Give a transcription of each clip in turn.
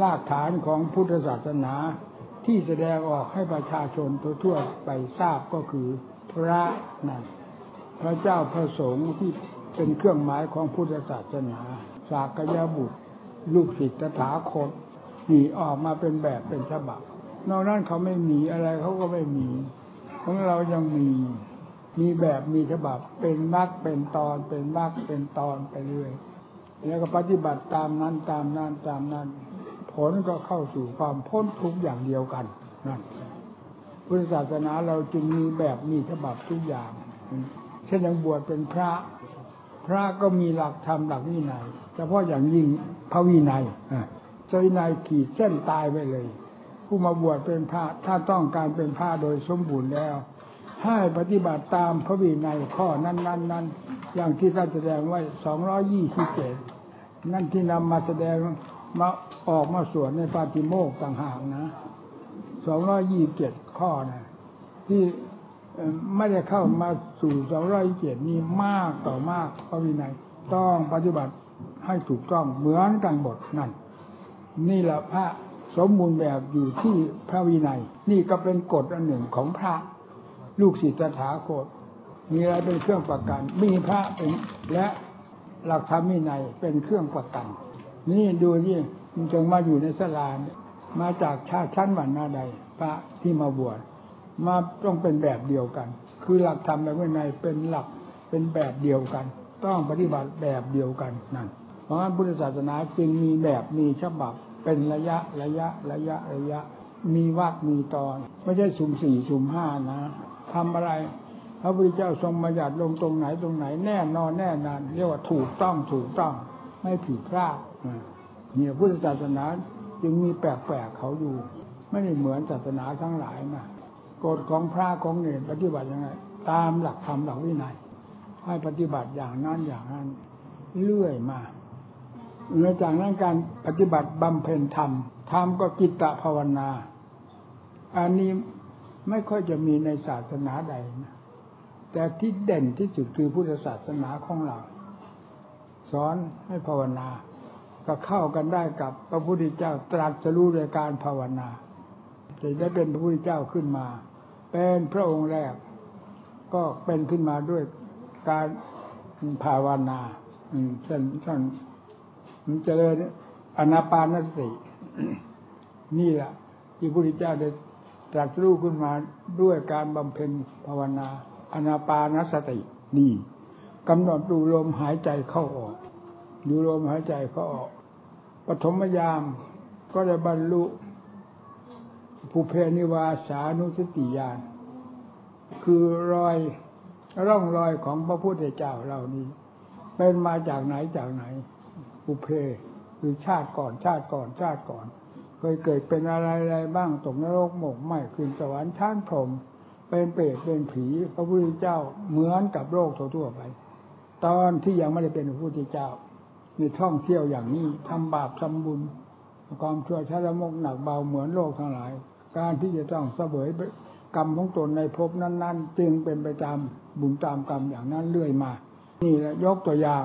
รากฐานของพุทธศาสนาที่แสดงออกให้ประชาชนทั่วไปทราบก็คือพระนั่นพระเจ้าพระสงฆ์ที่เป็นเครื่องหมายของพุทธศาสนา สากยบุตร ลูกศิษย์ตถาคตนี่ออกมาเป็นแบบเป็นฉบับ นอกนั้นเขาไม่มีอะไรเขาก็ไม่มีของเรายังมีมีแบบมีฉบับเป็นมักเป็นตอนเป็นมักเป็นตอนไปเรื่อยแล้วก็ปฏิบัติตามนั้นตามนั้นตามนั้น ผลก็เข้าสู่ความพ้นทุกข์อย่างเดียวกันนั่นพุทธศาสนาเราจึงมีแบบมีฉบับทุกอย่าง เช่นอย่างบวชเป็นพระ พระก็มีหลักธรรมหลักวินัยเฉพาะอย่างยิ่งพระวินัยจวินัยขีดเส้นตายไปเลย ผู้มาบวชเป็นพระถ้าต้องการเป็นพระโดยสมบูรณ์แล้ว ให้ปฏิบัติตามพระวินัยข้อนั้นนั้นนั้นอย่างที่ท่านแสดงไว้สองร้อยี่สิบเจ็ดนั่นที่นำมาแสดง มาออกมาสวดในปาติโมกต่างหากนะสองร้อยี่สิบเจ็ดข้อนะที่ไม่ได้เข้ามาสู่สองร้อยเจ็ดนี้มากต่อมากพระวินัยต้องปฏิบัติให้ถูกต้องเหมือนกันหมดนั่น นี่แหละพระสมบูรณ์แบบอยู่ที่พระวินัย นี่ก็เป็นกฎอันหนึ่งของพระลูกศิษย์ถาโคตมีอะไรเป็นเครื่องประกัน มีพระเป็นและหลักธรรมวินัยเป็นเครื่องประกัน นี่ดูนี่มันจงมาอยู่ในสลามาจากชาติชั้นวันนาใด พระที่มาบวชมาต้องเป็นแบบเดียวกัน คือหลักธรรมและวินัยเป็นหลักเป็นแบบเดียวกัน ต้องปฏิบัติแบบเดียวกันนั่น เพราะฉะนั้นพุทธศาสนาจึงมีแบบมีฉบับเป็นระยะระยะระยะระยะ มีวักมีตอน ไม่ใช่สุ่มสี่สุ่มห้านะทำอะไรพระพุทธเจ้าทรงบัญญัติลงตรงไหนตรงไหนแน่นอนแน่นานเรียกว่าถูกต้องถูกต้อง ไม่ผิดพลาดเนี่ยพุทธศาสนาจึงมีแปลกๆเขาอยู่ ไม่ได้เหมือนศาสนาทั้งหลายนะกฎของพระของเนรปฏิบัติยังไง ตามหลักธรรมหลักวินัยให้ปฏิบัติอย่างนั้นอย่างนั้น เรื่อยมาเนื่องจากนั้นการปฏิบัติบำเพ็ญธรรมธรรมก็กิตตภาวนา อันนี้ไม่ค่อยจะมีในศาสนาใดนะแต่ที่เด่นที่สุดคือพุทธศาสนาของเรา สอนให้ภาวนา ก็เข้ากันได้กับพระพุทธเจ้าตรัสรู้ในการภาวนาจะได้เป็นพระพุทธเจ้าขึ้นมา เป็นพระองค์แรก ก็เป็นขึ้นมาด้วยการภาวนาท่านท่านเจริญอนาปานสตินี่แหละที่พระพุทธเจ้าได้ตรัสรู้ขึ้นมาด้วยการบำเพ็ญภาวนาอนาปานสตินี่ กำหนดดูลมหายใจเข้าออก ดูลมหายใจเข้าออก ปฐมยามก็ได้บรรลุภูเพนิวาสานุสติญาณคือรอยร่องรอยของพระพุทธเจ้าเหล่านี้ เป็นมาจากไหนจากไหนภูเพคือชาติก่อนชาติก่อนชาติก่อน เคยเกิดเป็นอะไรอะไรบ้างตกนรกหมกไหมขึ้นสวรรค์ชานพรมเป็นเปรตเป็นผี พระพุทธเจ้าเหมือนกับโลกทั่วไป ตอนที่ยังไม่ได้เป็นพระพุทธเจ้ามีท่องเที่ยวอย่างนี้ทำบาปทำบุญความชั่วช้าละมกหนักเบาเหมือนโลกทั้งหลาย การที่จะต้องเสวยกรรมของตนในภพนั้น ๆ จึงเป็นไปตามบุญตามกรรมอย่างนั้นเรื่อยมา นี่แหละยกตัวอย่าง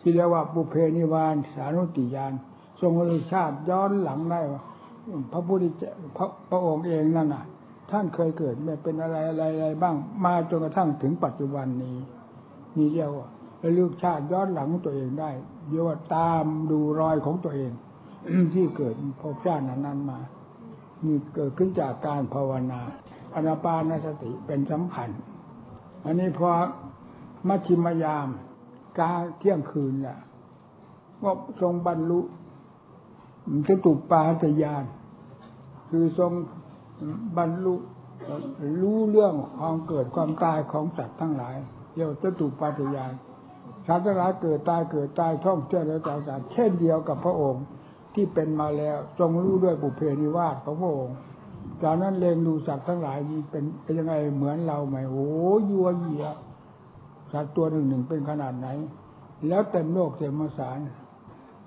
ที่เรียกว่าบุเพนิวานสานุติยาน ทรงรชาติย้อนหลังได้ว่าพระพุทธเจ้าพระพระองค์เองนั่นน่ะ ท่านเคยเกิดเป็นอะไรอะไรอะไรบ้าง มาจนกระทั่งถึงปัจจุบันนี้ นี่เรียกว่าระลึกชาติย้อนหลังตัวเองได้เรียกว่าตามดูรอยของตัวเองที่เกิดพบชาตินั้นมานี่เกิดขึ้นจากการภาวนาอนาปานสติเป็นสำคัญ อันนี้พอมัชชิมยามกาเที่ยงคืนแหละว่าทรงบรรลุจะตุปาตยาน คือทรงบรรลุรู้เรื่องความเกิดความตายของสัตว์ทั้งหลาย เรียกจะตุปาตยานสัตว์ทั้งหลายเกิดตายเกิดตายท่องเที่ยวแล้วต่างๆเช่นเดียวกับพระองค์ที่เป็นมาแล้วจงรู้ด้วยบุเพนิวาสของพระองค์จากนั้นเลงดูสัตว์ทั้งหลายนี้เป็นเป็นยังไงเหมือนเราไหมโอ้ยัวเยียสัตว์ตัวหนึ่งหนึ่งเป็นขนาดไหน แล้วเต็มโลกเต็มมสาร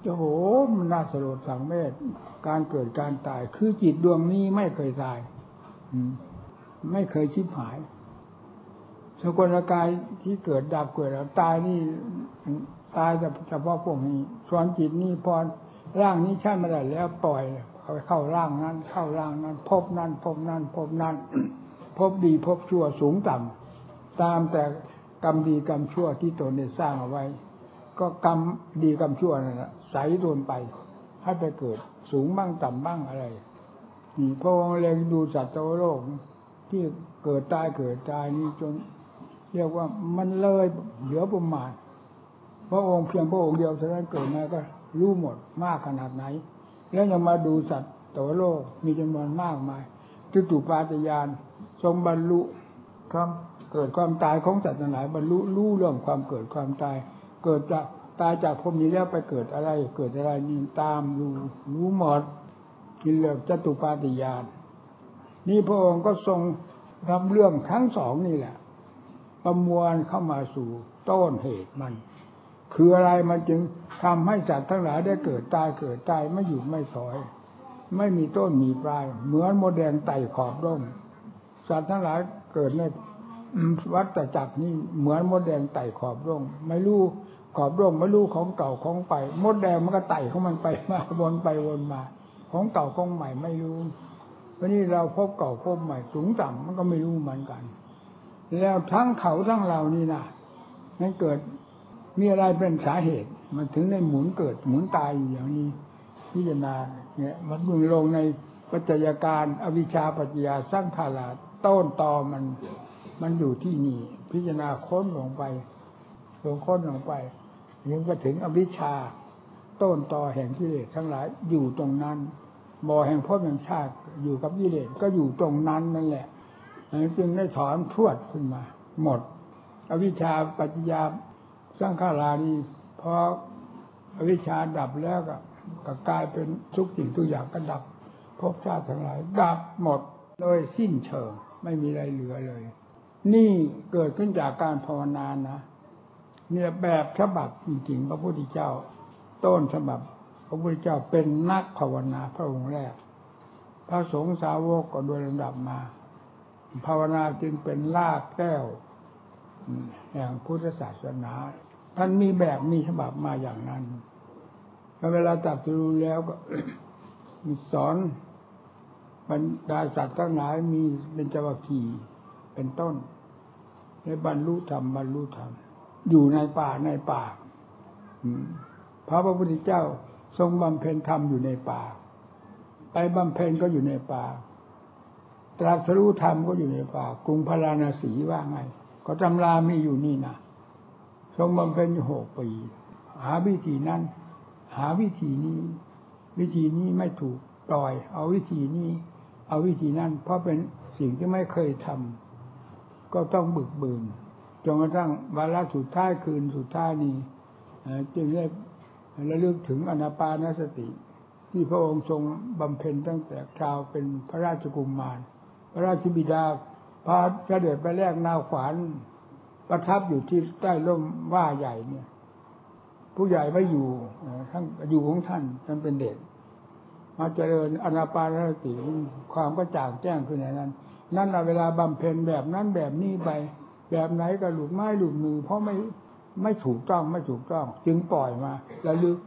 จะโหมันน่าสลดสังเมตการเกิดการตาย คือจิตดวงนี้ไม่เคยตายไม่เคยชิบหาย สกุลกายที่เกิดดับเกิดแล้วตายนี่ตายแต่เฉพาะพวกนี้ส่วนจิตนี่พอร่างนี้ใช่ไม่ได้แล้วปล่อยเอาเข้าร่างนั้น เข้าร่างนั้น พบนั้น พบนั้น พบนั้น พบดีพบชั่วสูงต่ำตามแต่กรรมดีกรรมชั่วที่ตนได้สร้างเอาไว้ ก็กรรมดีกรรมชั่วนั่นแหละใสโดนไปให้ไปเกิดสูงบ้างต่ำบ้างอะไรนี่พระองค์เลยดูสัตว์โลกที่เกิดตายเกิดตายนี่จน เรียกว่ามันเลยเหลือประมาณพระองค์เพียงพระองค์เดียวเท่านั้นเกิดมาก็รู้หมดมากขนาดไหน แล้วยังมาดูสัตว์ตัวโลกมีจำนวนมากมายจุตุปาตยานทรงบรรลุครับเกิดความตายของสัตว์ทั้งหลายบรรลุรู้เรื่องความเกิดความตาย เกิดจากตายจากพรมนี้แล้วไปเกิดอะไร เกิดอะไรนี่ตามรู้รู้หมดกินเลือจตุปาติยานนี่พระองค์ก็ทรงรับเรื่องทั้งสองนี่แหละ ประมวลเข้ามาสู่ต้นเหตุมัน คืออะไรมันจึงทำให้สัตว์ทั้งหลายได้เกิดตายเกิดตายไม่หยุดไม่ถอย ไม่มีต้นมีปลาย เหมือนโมแดงไต่ขอบร่มสัตว์ทั้งหลายเกิดในวัฏจักรนี่เหมือนมดแดงไต่ขอบร่มไม่รู้ขอบร่มไม่รู้ของเก่าของไป มดแดงมันก็ไต่ของมันไปมาวนไปวนมา ของเก่าของใหม่ไม่รู้วันนี้เราพบเก่าพบใหม่สูงต่ำมันก็ไม่รู้เหมือนกัน แล้วทั้งเขาทั้งเรานี่นะมันเกิดมีอะไรเป็นสาเหตุ มันถึงได้หมุนเกิดหมุนตายอยู่อย่างนี้พิจารณาเนี่ยมันมึงลงในปัจจัยการอวิชชาปัจจยาสร้างขาลาต้นตอมัน มันอยู่ที่นี่ พิจารณาค้นลงไปลงค้นลงไปยังไปถึงอวิชชา ต้นตอแห่งกิเลสทั้งหลายอยู่ตรงนั้นบ่อแห่งพ่อแห่งชาติอยู่กับกิเลสก็อยู่ตรงนั้นนั่นแหละ จึงได้ถอนพวดขึ้นมา หมด อวิชชาปัจจยาสร้างขารานีพออวิชชาดับแล้วก็ก็กลายเป็นทุกสิ่งทุกอย่างก็ดับภพชาติทั้งหลาย ดับหมดโดยสิ้นเชิงไม่มีอะไรเหลือเลย นี่เกิดขึ้นจากการภาวนานะเนี่ยแบบฉบับจริงๆพระพุทธเจ้า ต้นฉบับ พระพุทธเจ้าเป็นนักภาวนาพระองค์แรก พระสงฆ์สาวกก็โดยลำดับมา ภาวนาจึงเป็นลากแก้วแห่งพุทธศาสนาท่านมีแบบมีฉบับมาอย่างนั้นเวลาตัดรู้แล้วก็สอนบรรดาสัตว์ทั้งหลายมีเป็นจวัคคีเป็นต้นในบรรลุธรรมบรรลุธรรมอยู่ในป่าในป่าพระพุทธเจ้าทรงบำเพ็ญธรรมอยู่ในป่า ไปบำเพ็ญก็อยู่ในป่า ตรัสรู้ธรรมก็อยู่ในป่ากรุงพาราณสีว่าไง ก็ตำรามีอยู่นี่นะทรงบำเพ็ญหกปีหาวิธีนั้น หาวิธีนี้ วิธีนี้ไม่ถูกปล่อย เอาวิธีนี้ เอาวิธีนั้น เพราะเป็นสิ่งที่ไม่เคยทำก็ต้องบึกบืนจนกระทั่งวาระสุดท้ายคืนสุดท้ายนี้จึงได้ระลึกถึงอนาปานสติ ที่พระองค์ทรงบำเพ็ญตั้งแต่คราวเป็นพระราชกุมมาร พระราชบิดาพาเสด็จไปแลกนาขวานประทับอยู่ที่ใต้ร่มว่าใหญ่เนี่ย ผู้ใหญ่ไม่อยู่ทั้งอยู่ของท่านท่านเป็นเด็ก มาเจริญอนาปานสติความก็จางแจ้งขึ้นในนั้น นั่นเวลาบำเพ็ญแบบนั้นแบบนี้ไป แบบไหนก็หลุดไม้หลุดมือ เพราะไม่ไม่ถูกต้องไม่ถูกต้อง จึงปล่อยมาแล้วลึก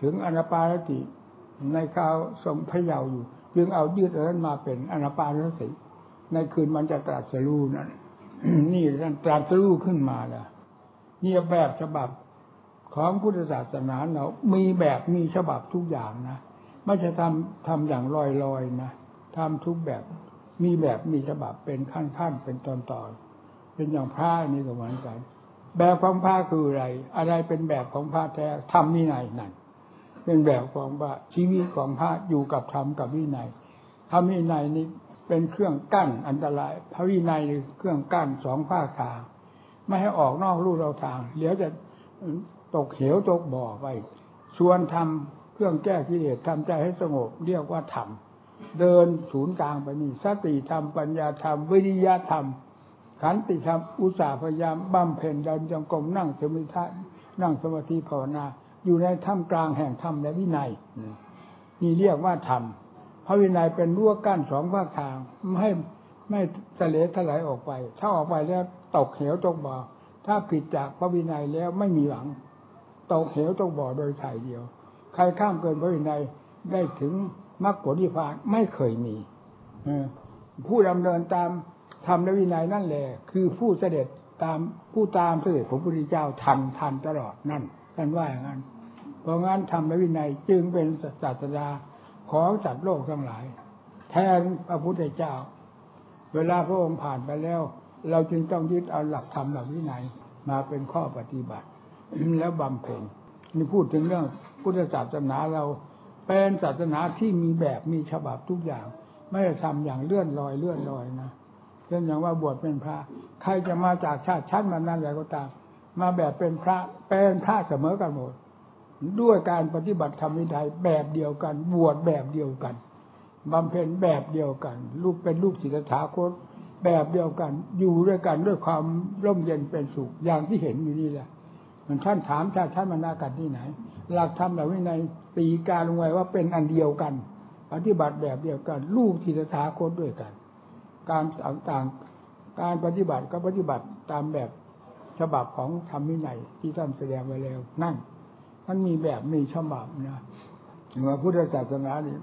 ถึงอนาปานสติในคราวทรงพระเยาว์อยู่ จึงเอายืดนั้นมาเป็นอนาปานสติ ในคืนมันจะตรัสรู้นั่นนี่ท่านตรัสรู้ขึ้นมาล้วนี่แบบฉบับของพุทธศาสนาเรา มีแบบมีฉบับทุกอย่างนะไม่จะทำทำอย่างลอยๆนะทำทุกแบบ มีแบบมีฉบับเป็นขั้นๆเป็นตอนๆเป็นอย่างพระนี่ก็เหมือนกัน แบบของพระคืออะไร อะไรเป็นแบบของพระแท้ทำวินัยนั่นเป็นแบบของพระชีวิตของพระอยู่กับธรรมกับวินัยธรรมวินัยนี้ เป็นเครื่องกั้นอันตราย พระวินัยเครื่องกั้นสองภาคทาง ไม่ให้ออกนอกลู่เราทางเดี๋ยวจะตกเหวตกบ่อไปชวนทำเครื่องแก้กิเลสทำใจให้สงบ เรียกว่าธรรมเดินศูนย์กลางไปนี่สติธรรมปัญญาธรรมวิริยะธรรมขันติธรรมอุตสาห์พยายามบำเพ็ญเดินจงกรมนั่งสมาธินั่งสมาธิภาวนา อยู่ในถ้ำกลางแห่งธรรมและวินัยนี่เรียกว่าธรรม พระวินัยเป็นรั้วกั้นสองภาคทางไม่ให้ไม่ทะเลทลายออกไป ถ้าออกไปแล้วตกเหวตกบ่อถ้าผิดจากพระวินัยแล้วไม่มีหวังตกเหวตกบ่อโดยถ่ายเดียว ใครข้ามเกินพระวินัยได้ถึงมรรคผลนิพพานไม่เคยมีผู้ดำเนินตามธรรมและวินัยนั่นแหละคือผู้เสด็จตามผู้ตามเสด็จพระพุทธเจ้าทันทันตลอดนั่นท่านว่าอย่างนั้นเพราะงั้นธรรมและวินัยจึงเป็นศาสดา ของสัตว์โลกทั้งหลาย แทนพระพุทธเจ้า เวลาพระองค์ผ่านไปแล้ว เราจึงต้องยึดเอาหลักธรรมหลักวินัยมาเป็นข้อปฏิบัติ แล้วบำเพ็ญนี่พูดถึงเรื่องพุทธศาสนาเราเป็นศาสนาที่มีแบบมีฉบับทุกอย่าง ไม่ได้ทำอย่างเลื่อนลอยเลื่อนลอยนะเช่นอย่างว่าบวชเป็นพระ ใครจะมาจากชาติชั้นมันนั่นอะไรก็ตาม มาแบบเป็นพระเป็นพระเสมอกันหมด ด้วยการปฏิบัติธรรมวินัยแบบเดียวกัน บวชแบบเดียวกันบำเพ็ญแบบเดียวกัน ลูกเป็นลูกศิษย์ถาคตแบบเดียวกัน อยู่ด้วยกันด้วยความร่มเย็นเป็นสุขอย่างที่เห็นอยู่นี่แหละมันท่านถามชาติท่านมานากัดที่ไหน หลักธรรมแบบวินัยตีการลงไว้ว่าเป็นอันเดียวกัน ปฏิบัติแบบเดียวกัน ลูกศิษย์ถาคตด้วยกัน การต่างๆการปฏิบัติก็ปฏิบัติตามแบบฉบับของธรรมวินัยที่ท่านแสดงไว้แล้วนั่น มันมีแบบมีฉบับนะหมือนพุทธศาสนานี่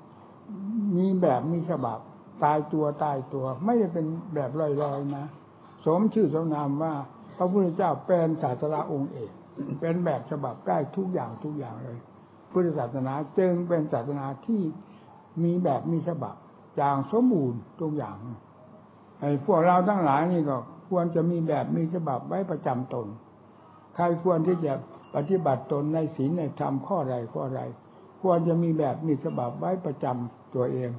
มีแบบมีฉบับ ตายตัวตายตัว ไม่ได้เป็นแบบลอยๆนะสมชื่อสมนามว่าพระพุทธเจ้าเป็นศาสนาองค์เอกเป็นแบบฉบับได้ทุกอย่างทุกอย่างเลย พุทธศาสนาจึงเป็นศาสนาที่มีแบบมีฉบับอย่างสมบูรณ์ทุกอย่างไอ้พวกเราทั้งหลายนี่ก็ควรจะมีแบบมีฉบับไว้ประจำตน ใครควรที่จะ ปฏิบัติตนในศีลในธรรมข้อใดข้อใดควรจะมีแบบมีฉบับไว้ประจำตัวเอง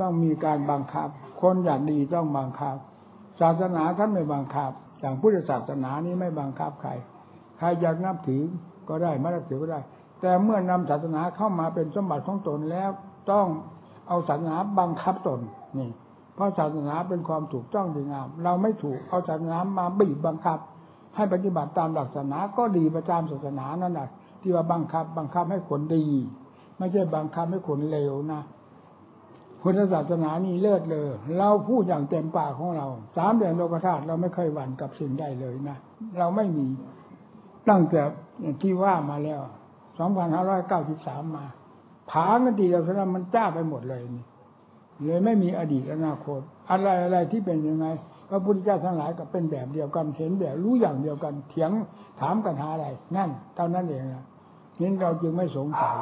ต้องมีการบังคับ คนอยากดีต้องบังคับ ศาสนาท่านไม่บังคับ อย่างพุทธศาสนานี้ไม่บังคับใครใครอยากนับถือก็ได้ไม่นับถือก็ได้ แต่เมื่อนำศาสนาเข้ามาเป็นสมบัติของตนแล้วต้องเอาศาสนาบังคับตนนี่ เพราะศาสนาเป็นความถูกต้องดีงาม เราไม่ถูกเอาศาสนามาบีบบังคับ ให้ปฏิบัติตามหลักศาสนาก็ดีประจำศาสนานั่นแหละที่ว่าบังคับ บังคับให้คนดี ไม่ใช่บังคับให้คนเลวนะพุทธศาสนานี่เลิศเลย เราพูดอย่างเต็มปากของเรา สามเดือนโลกธาตุเราไม่เคยหวั่นกับสิ่งใดเลยนะ เราไม่มี ตั้งแต่ที่ว่ามาแล้ว สองพันห้าร้อยเก้าสิบสามมาผากันดีเราสนามันจ้าไปหมดเลยนี่เลยไม่มีอดีตอนาคต อะไรอะไรที่เป็นยังไง พระพุทธเจ้าทั้งหลายก็เป็นแบบเดียวกันเห็นแบบรู้อย่างเดียวกัน เถียงถามกันหาอะไรนั่นเท่านั้นเองนะนี่เราจึงไม่สงสัย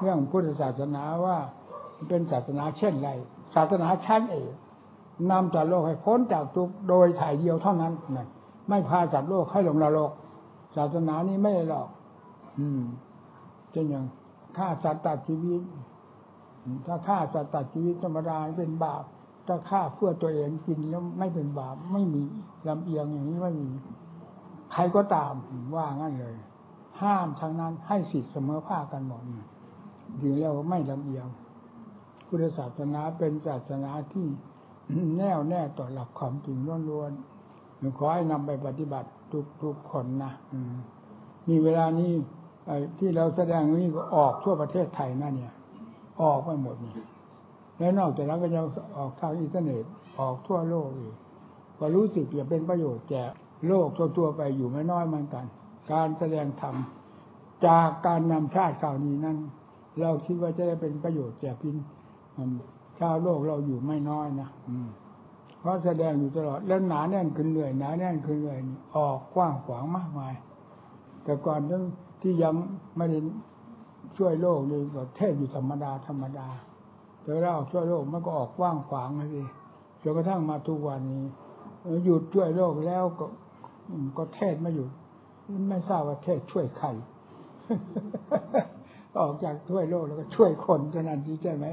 เรื่องพุทธศาสนาว่าเป็นศาสนาเช่นไรศาสนาชั้นเอกนำจัดโลกให้พ้นจากทุกโดยถ่ายเดียวเท่านั้นนั่นไม่พาจัดโลกให้ลงนรกศาสนานี้ไม่ได้หรอก อืมเช่นอย่างฆ่าสัตว์ตัดชีวิต ถ้าฆ่าสัตว์ตัดชีวิตธรรมดาเป็นบาป ถ้าฆ่าเพื่อตัวเองกินแล้วไม่เป็นบาปไม่มีลำเอียงอย่างนี้ไม่มี ใครก็ตามว่างั้นเลย ห้ามทางนั้นให้สิทธิเสมอภาคกันหมดดีแล้วไม่ลำเอียงพุทธศาสนาเป็นศาสนาที่แน่วแน่ต่อหลักความจริงล้วนๆขอให้นำไปปฏิบัติทุกทุกคนนะมีเวลานี้ที่เราแสดงนี้ก็ออกทั่วประเทศไทยนะเนี่ย ออกไปหมดนี่ แล้วนอกจากนั้นก็ยังออกทางอินเทอร์เน็ตออกทั่วโลกอีกก็รู้สึกจะเป็นประโยชน์แก่โลกตัวๆไปอยู่ไม่น้อยเหมือนกัน การแสดงธรรมจากการนำชาติข่าวนี้นั้น เราคิดว่าจะได้เป็นประโยชน์แก่พินชาวโลกเราอยู่ไม่น้อยนะอืมเพราะแสดงอยู่ตลอดแล้วหนาแน่นขึ้นเรื่อยหนาแน่นขึ้นเรื่อยออกกว้างขวางมากมาย แต่ก่อนที่ยังไม่ได้ช่วยโลกเลยแบบเทศอยู่ธรรมดาธรรมดา แต่เราออกช่วยโลกมันก็ออกกว้างขวางนะสิจนกระทั่งมาทุกวันนี้หยุดช่วยโลกแล้วก็ก็เทศไม่หยุดไม่ทราบว่าเทศช่วยใครออกจากช่วยโลกแล้วก็ช่วยคนเท่านั้นดีใช่ไหม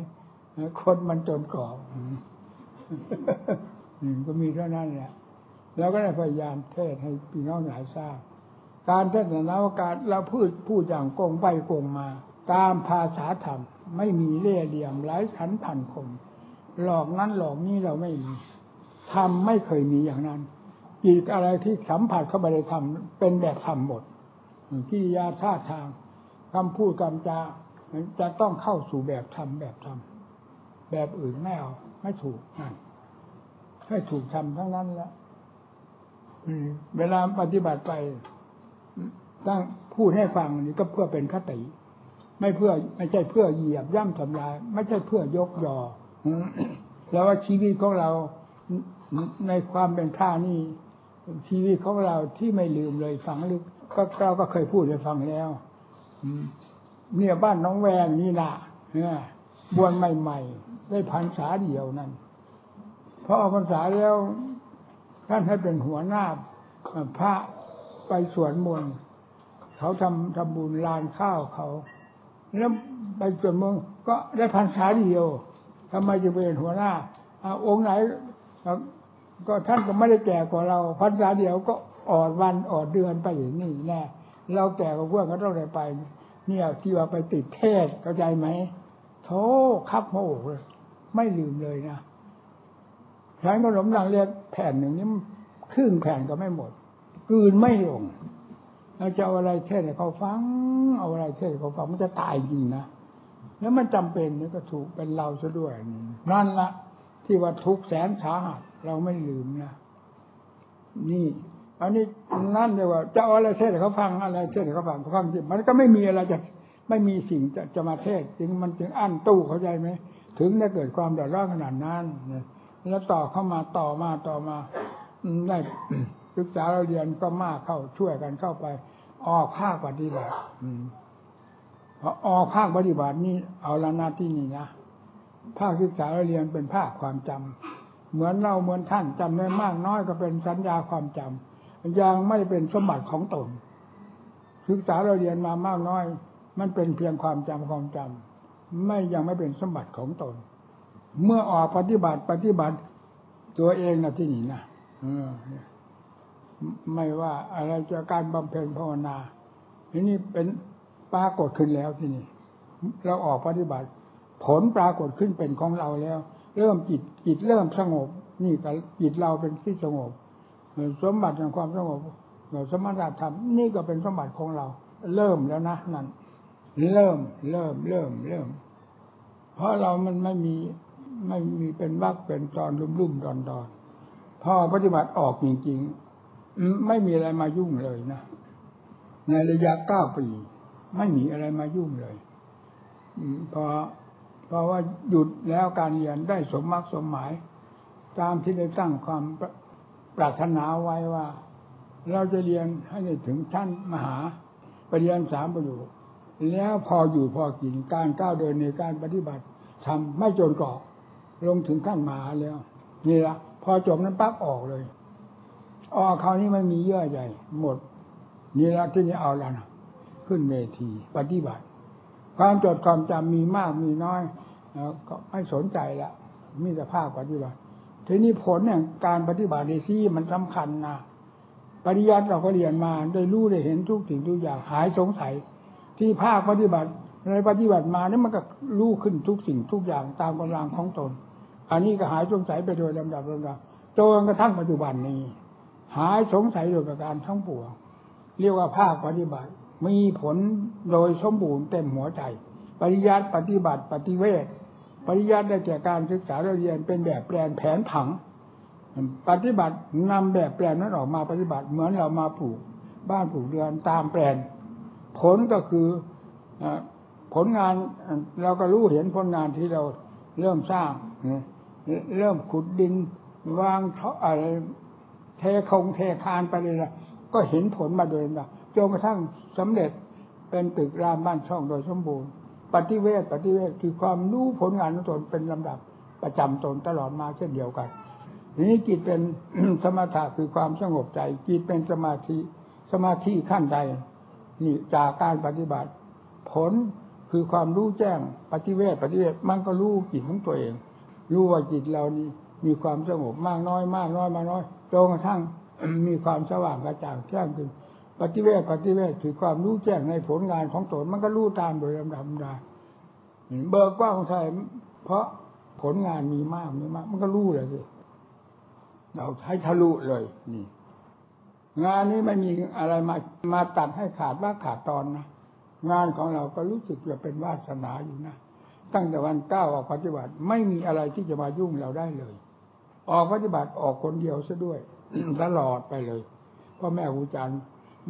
คนมันจนกรอบนี่ก็มีเท่านั้นแหละแล้วก็ได้พยายามเทศให้พี่น้องหลายทราบ การเทศนาวการเราพูดพูดอย่างโกงไปโกงมา ตามภาษาธรรม ไม่มีเล่ห์เหลี่ยมไร้สันพันคมหลอกนั้นหลอกนี้เราไม่มีทำไม่เคยมีอย่างนั้นอีกอะไรที่สัมผัสเข้าไปในธรรมเป็นแบบธรรมหมดที่ยาท่าทางคำพูดคำจาจะต้องเข้าสู่แบบธรรมแบบธรรมแบบอื่นไม่เอาไม่ถูกนั่นให้ถูกทำทั้งนั้นแล้วเวลาปฏิบัติไปตั้งพูดให้ฟังนี่ก็เพื่อเป็นคติ ไม่เพื่อไม่ใช่เพื่อเหยียบย่ำทำลาย ไม่ใช่เพื่อยกยอแล้วว่าชีวิตของเราในความเป็นข้านี่ชีวิตของเราที่ไม่ลืมเลยฟังลึกก็เราก็เคยพูดให้ฟังแล้วเนี่ยบ้านน้องแวงนี่นะเนี่ยบวชใหม่ๆ ได้พันษาเดียวนั้นพอออกพรรษาแล้วท่านให้เป็นหัวหน้าพระไปสวนมนต์เขาทำทำบุญลานข้าวเขา แล้วไปสวนมนต์ก็ได้พันษาเดียวทำไมจะเป็นหัวหน้าองค์ไหนก็ท่านก็ไม่ได้แก่กว่าเราพันษาเดียวก็ออดวันออดเดือนไปอย่างนี้แน่เราแก่กว่าเพื่อนก็ต้องได้ไป เนี่ยที่ว่าไปติดเทศเข้าใจไหมโธ่ครับโมเลยไม่ลืมเลยนะฉันขนมดังเรียกแผ่นหนึ่งนี้ครึ่งแผ่นก็ไม่หมดกืนไม่ลง เราจะเอาอะไรเทศให้เขาฟัง เอาอะไรเทศให้เขาฟังมันจะตายจริงนะแล้วมันจำเป็นนี่ก็ถูกเป็นเราซะด้วยนั่นละที่ว่าทุกแสนสาหัสเราไม่ลืมนะนี่ อันนี้นั่นเลยว่าจะเอาอะไรเทศให้เขาฟังอะไรเทศให้เขาฟังเขาฟังจริมันก็ไม่มีอะไรจะไม่มีสิ่งจะจะมาเทศจึงมันจึงอั้นตู้เข้าใจไหมถึงได้เกิดความเดือดร้อนขนาดนั้นแล้วต่อเข้ามาต่อมาต่อมาได้ ศึกษาเราเรียนก็มากเข้าช่วยกันเข้าไป ออกภาคปฏิบัติพอออกภาคปฏิบัตินี่เอาละหน้าที่นี่นะภาคศึกษาเราเรียนเป็นภาคความจำเหมือนเราเหมือนท่านจำได้มากน้อยก็เป็นสัญญาความจำยังไม่เป็นสมบัติของตน ศึกษาเราเรียนมามากน้อย มันเป็นเพียงความจำความจำไม่ยังไม่เป็นสมบัติของตน เมื่อออกปฏิบัติปฏิบัติตัวเองนะที่นี่นะ ไม่ว่าอะไรจะการบำเพ็ญภาวนาทีนี้เป็นปรากฏขึ้นแล้วที่นี่ เราออกปฏิบัติ ผลปรากฏขึ้นเป็นของเราแล้ว เริ่มจิตจิตเริ่มสงบ นี่ก็จิตเราเป็นที่สงบสมบัติแห่งความสงบเราสมถะธรรมนี่ก็เป็นสมบัติของเรา เริ่มแล้วนะนั่นเริ่มเริ่มเริ่มเริ่ม เพราะเรามันไม่มีไม่มีเป็นวักเป็นตอนลุ่มลุ่มดอนดอนพอปฏิบัติออกจริงๆ ไม่มีอะไรมายุ่งเลยนะในระยะเก้าปี ไม่มีอะไรมายุ่งเลยพอเพราะว่าหยุดแล้วการเรียนได้สมมากสมหมาย ตามที่ได้ตั้งความปรารถนาไว้ว่า เราจะเรียนให้ถึงชั้นมหาปริญญาสามประโยคแล้วพออยู่พอกินการก้าวเดินในการปฏิบัติทำไม่จนกรอกลงถึงขั้นมหาแล้ว นี่ละพอจบนั้นปั๊บออกเลย อ๋อคราวนี้ไม่มีเยื่อใหญ่ หมด นี่ละที่นี่เอาแล้วนะขึ้นเวที ปฏิบัติ ความจดความจำมีมากมีน้อยก็ไม่สนใจละมีแต่ภาคปฏิบัติ ทีนี้ผลเนี่ยการปฏิบัติในซี่มันสำคัญนะปริยัติเราก็เรียนมาได้รู้ได้เห็นทุกสิ่งทุกอย่างหายสงสัย ที่ภาคปฏิบัติในปฏิบัติมาเนี่ยมันก็รู้ขึ้นทุกสิ่งทุกอย่างตามกำลังของตน อันนี้ก็หายสงสัยไปโดยลำดับลำดับจนกระทั่งปัจจุบันนี้ หายสงสัยโดยประการทั้งปวงเรียกว่าภาคปฏิบัติ มีผลโดยสมบูรณ์เต็มหัวใจ ปริยัติปฏิบัติปฏิเวทปริยัติได้แก่การศึกษาเรียนเป็นแบบแปลนแผนผัง ปฏิบัตินำแบบแปลนนั้นออกมาปฏิบัติเหมือนเรามาปลูกบ้านปลูกเรือนตามแปลน ผลก็คือผลงานเราก็รู้เห็นผลงานที่เราเริ่มสร้าง เริ่มขุดดินวางท่าอะไร เทคงเทคานไปเลยละก็เห็นผลมาโดยลำดับจนกระทั่งสำเร็จเป็นตึกรามบ้านช่องโดยสมบูรณ์ ปฏิเวทปฏิเวทคือความรู้ผลงานของตนเป็นลำดับประจำตนตลอดมาเช่นเดียวกันทีนี้จิตเป็นสมาธิคือความสงบใจ จิตเป็นสมาธิสมาธิขั้นใดนี่จากการปฏิบัติ ผลคือความรู้แจ้งปฏิเวทปฏิเวทมันก็รู้จิตของตัวเอง รู้ว่าจิตเรานี่มีความสงบมากน้อย มากน้อยมากน้อย จนกระทั่งมีความสว่างกระจ่างแจ้งขึ้นปฏิเวทปฏิเวทถือความรู้แจ้งในผลงานของตนมันก็รู้ตามโดยลำดับได้เบิกกว้างของไทยเพราะผลงานมีมากมีมาก มันก็รู้เลยสิเราให้ทะลุเลย นี่ งานนี้ไม่มีอะไรมามาตัดให้ขาดว่าขาดตอนนะงานของเราก็รู้สึกจะเป็นวาสนาอยู่นะตั้งแต่วันก้าวออกปฏิบัติ ไม่มีอะไรที่จะมายุ่งเราได้เลย ออกปฏิบัติออกคนเดียวซะด้วยตลอดไปเลยพ่อแม่ครูอาจารย์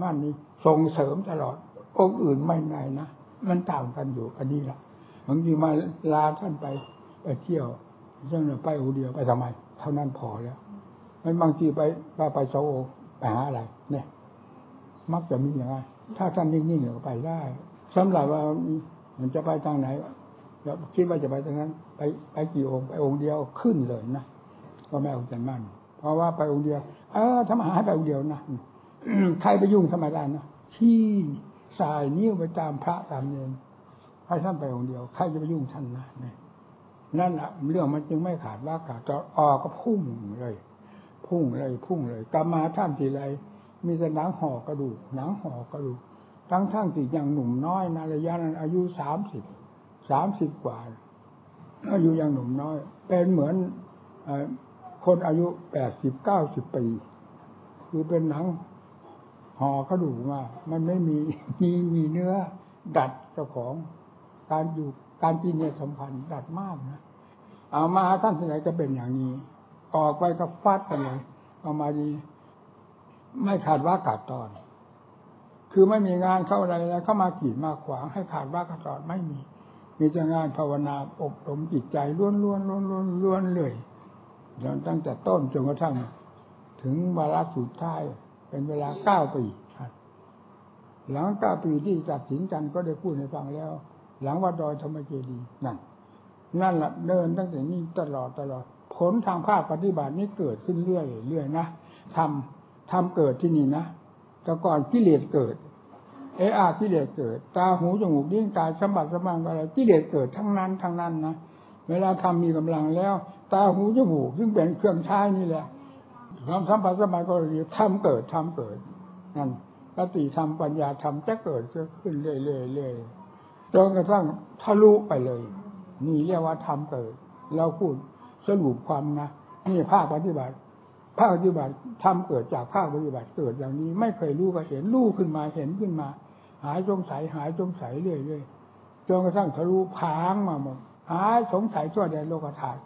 มั่นนี้ส่งเสริมตลอด องค์อื่นไม่ไงนะมันต่างกันอยู่อันนี้ละบางทีมาลาท่านไปไปเที่ยวเรื่องไปอูเดียวไปทำไม เท่านั้นพอแล้วมันบางทีไปไปไปโซโอไปหาอะไร เนี่ย มักจะมีอย่างไรถ้าท่านนิ่งๆก็ไปได้สำหรับว่ามันจะไปทางไหนแล้วคิดว่าจะไปทางนั้น ไปไปกี่องค์ไปองค์เดียวขึ้นเลยนะ ก็ไม่เอาใจมั่น เพราะว่าไปองค์เดียว เออทำหาให้ไปองค์เดียวนะใครไปยุ่งทำไมได้นะที่สายนิ้วไปตามพระตามเนรให้ท่านไปองค์เดียว ใครจะไปยุ่งท่านนะนั่นแหละเรื่องมันจึงไม่ขาดว่าขาดจะออกก็พุ่งเลย พุ่งเลยพุ่งเลยกลับมาท่านทีไรมีแต่หนังห่อกระดูกหนังห่อกระดูกทั้งทั้งที่ยังหนุ่มน้อยนาระยะนั้นอายุสามสิบสามสิบกว่าอายุยังหนุ่มน้อย เป็นเหมือน คนอายุแปดสิบเก้าสิบปีคือเป็นหนังห่อกระดูกมามันไม่มีมีมีเนื้อ ดัดเจ้าของการอยู่การกินเนี่ยสัมพันธ์ดัดมากนะเอามาท่านที่ไหนก็เป็นอย่างนี้ ออกไปก็ฟาดกันเลยเอามาดี ไม่ขาดว่าขาดตอน คือไม่มีงานเข้าอะไรแล้ว เข้ามาขีดมาขวางให้ขาดว่าขาดตอนไม่มี มีแต่งานภาวนาอบรมจิตใจล้วนล้วนล้วนล้วนล้วนเลย ตั้งแต่ต้นจนกระทั่ง ถึงวาระสุดท้าย เป็นเวลาเก้าปีหลังเก้าปีที่ตัดสินกันก็ได้พูดให้ฟังแล้ว หลังวัดดอยธรรมเจดีนั่นนั่นแหละเดินตั้งแต่นี้ตลอดตลอด ผลทางภาคปฏิบัตินี้เกิดขึ้นเรื่อยเรื่อยนะทำทำเกิดที่นี่นะแต่ก่อนกิเลสเกิด เออากิเลสเกิด ตาหูจมูกลิ้นกายสมบัติสมบัติอะไรกิเลสเกิดทั้งนั้นทั้งนั้นนะเวลาทำมีกำลังแล้ว ตาหูจมูกซึ่งเป็นเครื่องใช้นี่แหละความสัมผัสสมาก็เรียกทำเกิดทำเกิดนั่นสติธรรมปัญญาธรรมจะเกิดขึ้นเรื่อยๆจนกระทั่งทะลุไปเลย นี่เรียกว่าทำเกิด เราพูดสรุปความนะนี่ภาคปฏิบัติภาคปฏิบัติทำเกิดจากภาคปฏิบัติเกิดอย่างนี้ ไม่เคยรู้ก็เห็นรู้ขึ้นมาเห็นขึ้นมา หายสงสัยหายสงสัยเรื่อยๆจนกระทั่งทะลุพางมาหมดหายสงสัยชั่วแดนโลกธาตุ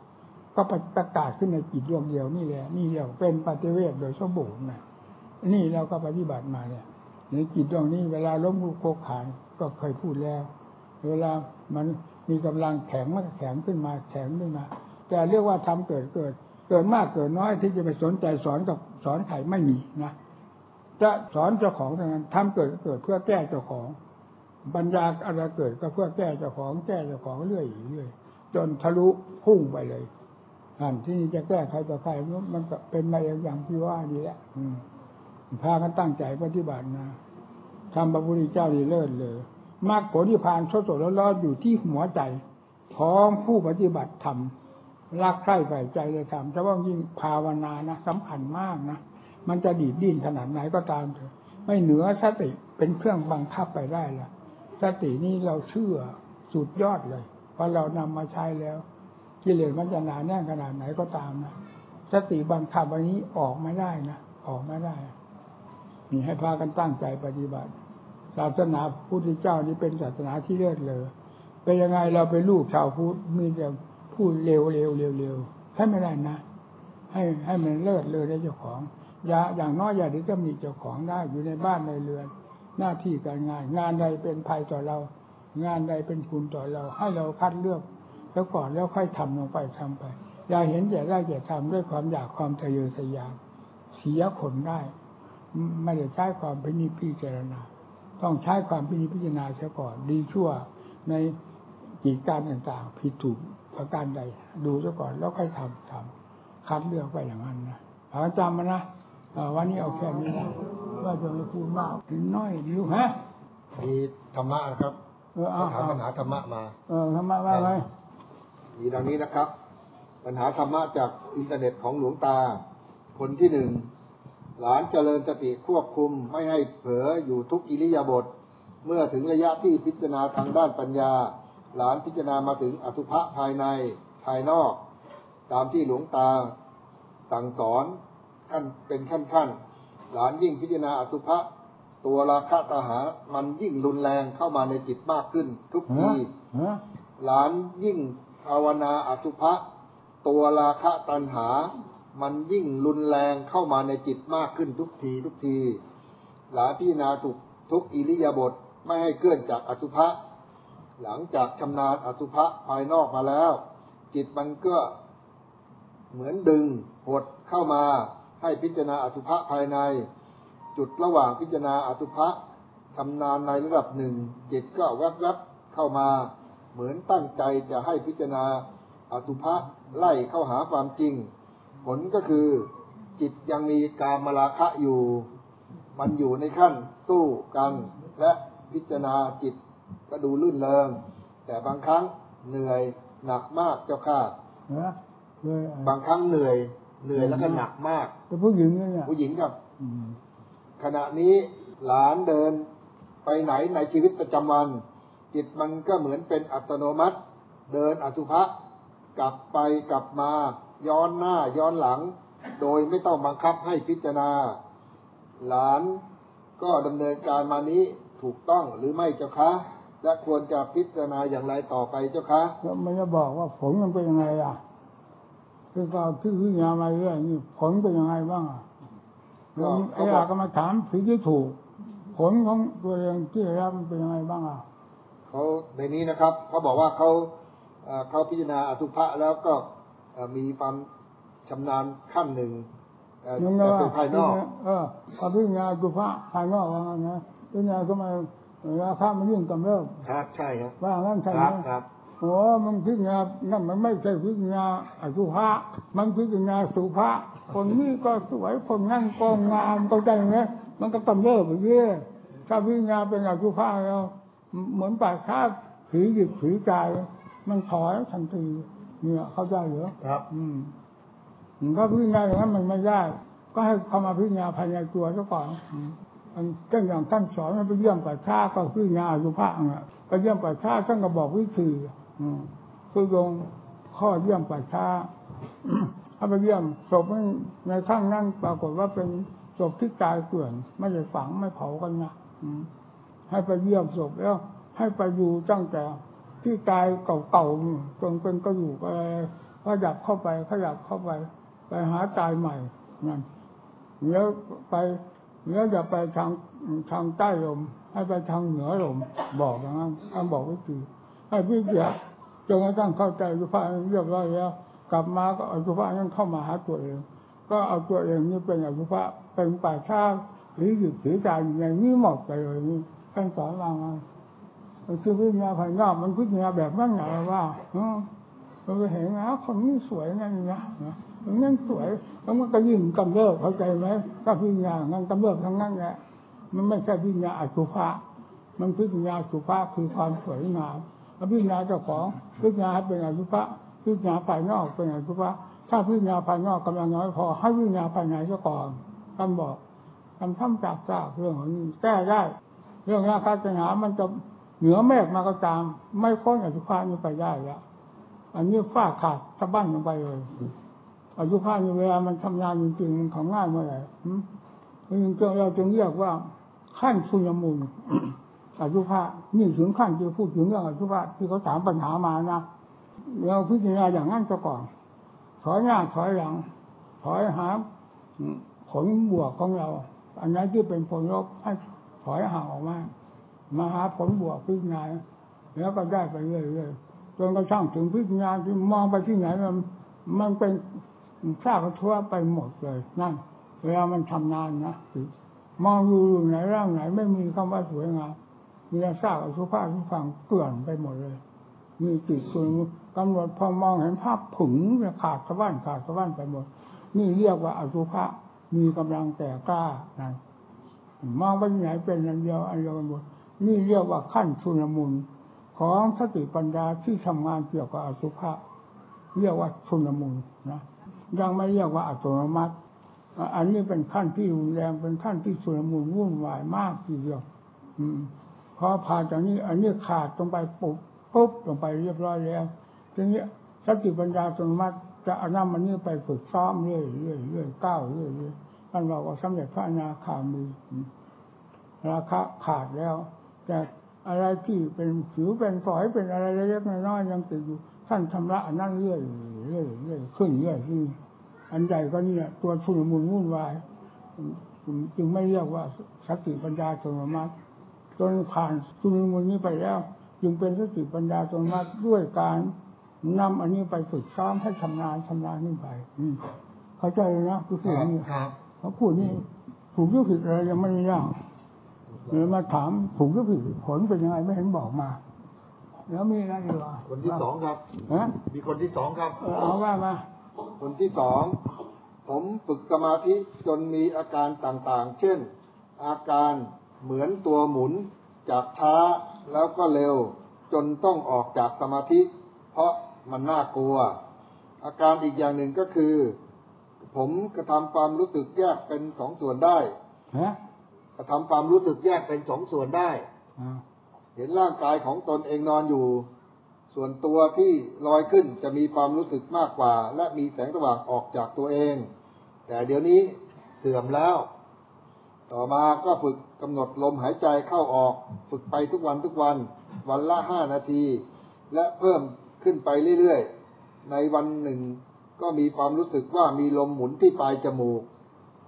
ก็ประกาศขึ้นในจิตดวงเดียวนี่แหละนี่เดียวเป็นปฏิเวทโดยสมบูรณ์นะนี่เราก็ปฏิบัติมาเนี่ยในจิตดวงนี้เวลาล้มลุกโคกขานก็เคยพูดแล้ว เวลามันมีกำลังแข็งมันแข็งขึ้นมาแข็งขึ้นมาแต่เรียกว่าทำเกิดเกิด เกิดมากเกิดน้อยที่จะไปสนใจสอนกับสอนใครไม่มีนะจะสอนเจ้าของเท่านั้นทำเกิดเกิดเพื่อแก้เจ้าของปัญญาอะไรเกิดก็เพื่อแก้เจ้าของแก้เจ้าของเรื่อยเรื่อยจนทะลุพุ่งไปเลย อันที่จะแก้ใครต่อใครมันก็เป็นมาเองอย่างที่ว่าดีแหละพากันตั้งใจปฏิบัตินะทำพระพุทธเจ้าดีเลิศเลยมรรคผลที่ผ่านสดสดแล้วรอดอยู่ที่หัวใจท้องผู้ปฏิบัติธรรมรักใคร่ใฝ่ใจเลยทำแต่ว่ายิ่งภาวนานะสำคัญมากนะมันจะดีดดิ้นขนาดไหนก็ตามเถอะไม่เหนือสติเป็นเครื่องบังคับไปได้ละสตินี้เราเชื่อสุดยอดเลยพอเรานำมาใช้แล้ว กิเลสมันจะหนาแน่นขนาดไหนก็ตามนะสติบังคับวันนี้ออกไม่ได้นะออกไม่ได้นี่ให้พากันตั้งใจปฏิบัติ ศาสนาพุทธเจ้านี่เป็นศาสนาที่เลิศเลยเป็นยังไงเราไปลูกชาวพุทธมีแต่พูดเร็วเร็วเร็วเร็วให้ไม่ได้นะให้ให้มันเลิศเลยได้เจ้าของอย่าอย่างน้อยอย่าดีก็มีเจ้าของได้อยู่ในบ้านในเรือน หน้าที่การงาน งานใดเป็นภัยต่อเรา งานใดเป็นคุณต่อเรา ให้เราคัดเลือก แล้วก่อนแล้วค่อยทำลงไปทำไป อย่าเห็นแก่ได้แก่ทำด้วยความอยากความทะเยอทะยานเสียผลได้ ไม่ได้ใช้ความพินิจพิจารณา ต้องใช้ความพินิจพิจารณาเสียก่อนดีชั่วในกิจการต่างๆผิดถูกประการใด ดูเสียก่อนแล้วค่อยทำทำคัดเลือกไปอย่างนั้นนะเอาจำมานะวันนี้เอาแค่นี้นะว่าจะไม่พูดมากน้อยดิวฮะมีธรรมะครับเออเอาถามปัญหาธรรมะมา เออธรรมะว่าไง มีดังนี้นะครับ ปัญหาธรรมะจากอินเทอร์เน็ตของหลวงตา คนที่หนึ่งหลานเจริญสติควบคุมไม่ให้เผลออยู่ทุกอิริยาบถเมื่อถึงระยะที่พิจารณาทางด้านปัญญา หลานพิจารณามาถึงอสุภะภายในภายนอก ตามที่หลวงตาสั่งสอนขั้นเป็นขั้นขั้นหลานยิ่งพิจารณาอสุภะตัวราคะตาหา มันยิ่งรุนแรงเข้ามาในจิตมากขึ้น ทุกทีหลานยิ่ง ภาวนาอสุภะตัวราคะตัณหา มันยิ่งรุนแรงเข้ามาในจิตมากขึ้นทุกทีทุกที หลาพิจารณาถูกทุกอิริยาบถไม่ให้เคลื่อนจากอสุภะหลังจากชำนาญอสุภะภายนอกมาแล้ว จิตมันก็เหมือนดึงหดเข้ามาให้พิจารณาอสุภะภายใน จุดระหว่างพิจารณาอสุภะชำนาญในระดับหนึ่งจิตก็แวบๆเข้ามา เหมือนตั้งใจจะให้พิจารณาอสุภะไล่เข้าหาความจริง ผลก็คือ จิตยังมีกามราคะอยู่ มันอยู่ในขั้นสู้กัน และพิจารณาจิตก็ดูลื่นเริงแต่บางครั้งเหนื่อยหนักมากเจ้าค่ะนะเลยบางครั้งเหนื่อย เหนื่อยแล้วก็หนักมากแต่ผู้หญิงเนี่ยผู้หญิงกับอืมขณะนี้หลานเดินไปไหนในชีวิตประจำวัน จิตมันก็เหมือนเป็นอัตโนมัติ เดินอสุภะกลับไปกลับมาย้อนหน้าย้อนหลัง โดยไม่ต้องบังคับให้พิจารณา หลานก็ดำเนินการมานี้ถูกต้องหรือไม่เจ้าคะและควรจะพิจารณาอย่างไรต่อไปเจ้าคะแล้วมันจะบอกว่าผลมันเป็นยังไงอะคือก็ที่พิจารณามาเรื่อยนี่ผลเป็นยังไงบ้างอะก็ไอ้อาก็มาถามสิ่งที่ถูก ผลของตัวเองที่ได้รับมันเป็นยังไงบ้างอะ เขาในนี้นะครับเขาบอกว่าเขาเอ่อเขาพิจารณาอสุภะแล้วก็เอ่อมีความชำนาญขั้นหนึ่งเอ่อยังไงแต่ว่าเป็นภายนอกเออพอพิจารณาดูพระภายนอกว่างั้นนะพิจารณาก็มาราคามันยิ่งกำเริบครับใช่ครับว่างั้นใช่คไหมรับครับโอ้มันพิจารณานั่นมันไม่ใช่พิจารณาอสุภะมันพิจารณาสุภะคนนี้ก็สวยคนนั่นก็งามก็ใจไหมมันก็กำเริบไปเรื่อยถ้าพิจารณาเป็นอสุภะแล้ว เหมือนปากคาบผีหยิบผีกายมันถอยทันทีเนี่ยเข้าใจเหรอครับ อืมก็พิจารณาอย่างนั้นมันไม่ได้ก็ให้เข้ามาพิจารณาภายในตัวซะก่อนอืมมันก็อย่างท่านสอนให้ไปเยี่ยมป่าช้าก็พิจารณาอสุภะอะไปเยี่ยมป่าช้าท่านก็บอกวิธีอืมคือลงข้อเยี่ยมป่าช้าถ้าไปเยี่ยมศพในข้างนั้นปรากฏว่าเป็นศพที่ตายเกลื่อน ไม่ได้ฝังไม่เผากันนะอืม ให้ไปเยี่ยมศพแล้ว ให้ไปอยู่ตั้งแต่ ที่ตายเก่าๆจนเป็นก็อยู่ไปขยับเข้าไปขยับเข้าไป ไปหาตายใหม่นั่นเดี๋ยวไปเดี๋ยวจะไปทางทางใต้ลม ให้ไปทางเหนือลม บอกอย่างนั้นท่านบอกวิธีให้พี่เดียจนกระทั่งเข้าใจสุภาพเรียบร้อยแล้ว กลับมาก็เอาสุภาพนั้นเข้ามาหาตัวเอง ก็เอาตัวเองนี่เป็นอสุภะเป็นป่าชาหรือหยุดหรือใจอย่างนี้หมดไปเลยนี่ ท่านสอนเรามามันคือพิจารณาภายนอกมันพิจารณาแบบนั่งไหนว่าเออมันไปเห็นนะคนนี้สวยนั่นนะมันนั่นสวยแล้วมันก็ยิ่งกำเริบเข้าใจไหมก็พิจารณางั้นกำเริบทั้งนั้นแหละมันไม่ใช่พิจารณาอสุภะมันพิจารณาสุภาพคือความสวยงามแล้วพิจารณาเจ้าของพิจารณาเป็นอสุภะพิจารณาภายนอกเป็นอสุภะถ้าพิจารณาภายนอกกำลังน้อยพอให้พิจารณาภายในซะก่อนท่านบอกทำท่ำจากจากเรื่องของนี้แก้ได้ เรื่องราคาปัญหามันจะเหนือเมฆมาก็ตาม ไม่พ้นอสุภานี่ไปได้แล้วอันนี้ฟ้าขาดสะบั้นลงไปเลยอสุภานี่เวลามันทำงานจริงๆมันของง่ายเมื่อไหร่หืมจึงเราจึงเรียกว่าขั้นสุญญมูลอสุภานี่ถึงขั้นที่พูดถึงเรื่องอสุภาที่เขาถามปัญหามานะเราพิจารณาอย่างนั้นซะก่อนถอยหน้าถอยหลังถอยหาผลบวกของเรา อันนั้นที่เป็นผลลบให้ ถอยห่างออกมามาหาผลบวกพิจารณาแล้วก็ได้ไปเรื่อยๆจนกระทั่งถึงพิจารณาที่มองไปที่ไหนมันมันเป็นข้ากทั่วไปหมดเลยนั่นเวลามันทำนานนะมองอยู่ไหนร่างไหน ไม่มีคำว่าสวยงามมีแต่ซากอสุภาพทุกฝั่งเกลื่อนไปหมดเลย มีติดส่วนกำหนดพอมองเห็นภาพผึ่งขาดสะบั้นขาดสะบั้นไปหมด นี่เรียกว่าอสุภะมีกำลังแต่กล้านั่น มองไปไหนเป็นอันเดียวอันเดียวกันหมดนี่เรียกว่าขั้นชุนมุนของสติปัญญาที่ทำงานเกี่ยวกับอสุภะเรียกว่าชุนมุนนะยังไม่เรียกว่าอัตโนมัติอันนี้เป็นขั้นที่รุนแรงเป็นขั้นที่ชุนมุนวุ่นวายมากทีเดียวอืมพอผ่านจากนี้ อันนี้ขาดลงไปปุ๊บปุ๊บลงไปเรียบร้อยแล้วทีนี้สติปัญญาอัตโนมัติจะเอาน้ำมันนี้ไปฝึกซ้อมเรื่อยเรื่อยเรื่อยก้าวเรื่อยเรื่อย ท่านบอกว่าสำเร็จพระอนาคามีราคะขาดแล้ว แต่อะไรที่เป็นผิวเป็นฝอยเป็นอะไรเล็กๆน้อยๆยังติดอยู่ท่านชำระอนนั้นเรื่อยเรื่อยเรื่อยขึ้นเรื่อยขึ้นอันใหญ่ก็เนี่ยตัวชุนมุนวุ่นวาย จึงไม่เรียกว่าสติปัญญาอัตโนมัติจนผ่านชุนมุนนี้ไปแล้ว จึงเป็นสติปัญญาตรงมาด้วยการนำอันนี้ไปฝึกซ้อมให้ชำนาญชำนาญขึ้ไปเข้าใจนะคือพูดนี่ครับ เขาพูดนี่ถูกหรือผิดอะไรยังไม่ได้ย่างเลยมาถามถูกหรือผิดผลเป็นยังไงไม่เห็นบอกมา แล้วมีอะไรอยู่อะคนที่สองครับฮะมีคนที่สองครับเออเอาว่ามา คนที่สองผมฝึกสมาธิจนมีอาการต่างๆ เช่น อาการเหมือนตัวหมุนจากช้าแล้วก็เร็ว จนต้องออกจากสมาธิ เพราะมันน่ากลัว อาการอีกอย่างหนึ่งก็คือ ผมกระทำความรู้สึกแยกเป็นสองส่วนได้ฮะกระทำความรู้สึกแยกเป็นสองส่วนได้อ่าเห็นร่างกายของตนเองนอนอยู่ ส่วนตัวที่ลอยขึ้นจะมีความรู้สึกมากกว่า และมีแสงสว่างออกจากตัวเอง แต่เดี๋ยวนี้เสื่อมแล้ว ต่อมาก็ฝึกกำหนดลมหายใจเข้าออก ฝึกไปทุกวันทุกวัน วันละห้านาที และเพิ่มขึ้นไปเรื่อยๆ ในวันหนึ่ง ก็มีความรู้สึกว่ามีลมหมุนที่ปลายจมูก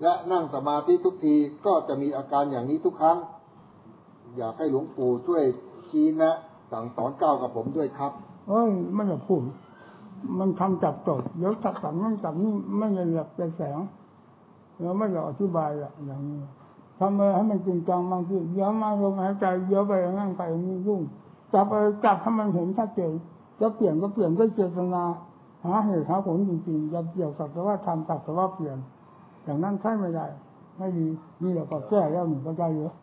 และนั่งสมาธิทุกทีก็จะมีอาการอย่างนี้ทุกครั้ง อยากให้หลวงปู่ช่วยชี้แนะ สั่งสอนก้าวกับผมด้วยครับเอ้ยไม่อยากพูดมันทำจับจดเดี๋ยวจับจับนั่นจับนี่ไม่ได้หลับใจแสงเราไม่อยากอธิบายอะอย่างนี้ทำอะไรให้มันจริงจังบางทีเดี๋ยวมากลมหายใจเดี๋ยวไปนั่งไปนี่ยุ่งจับไปจับให้มันเห็นชัดเจนจะเปลี่ยนก็เปลี่ยนด้วยเจตนา หาเหตุหาผลจริงๆอย่าเกี่ยวกับแต่ว่าทำตัดแต่ว่าเปลี่ยนอย่างนั้นใช่ไม่ได้ไม่ดีนี่เราก็แก้แล้วหนึ่งก็ได้เยอะ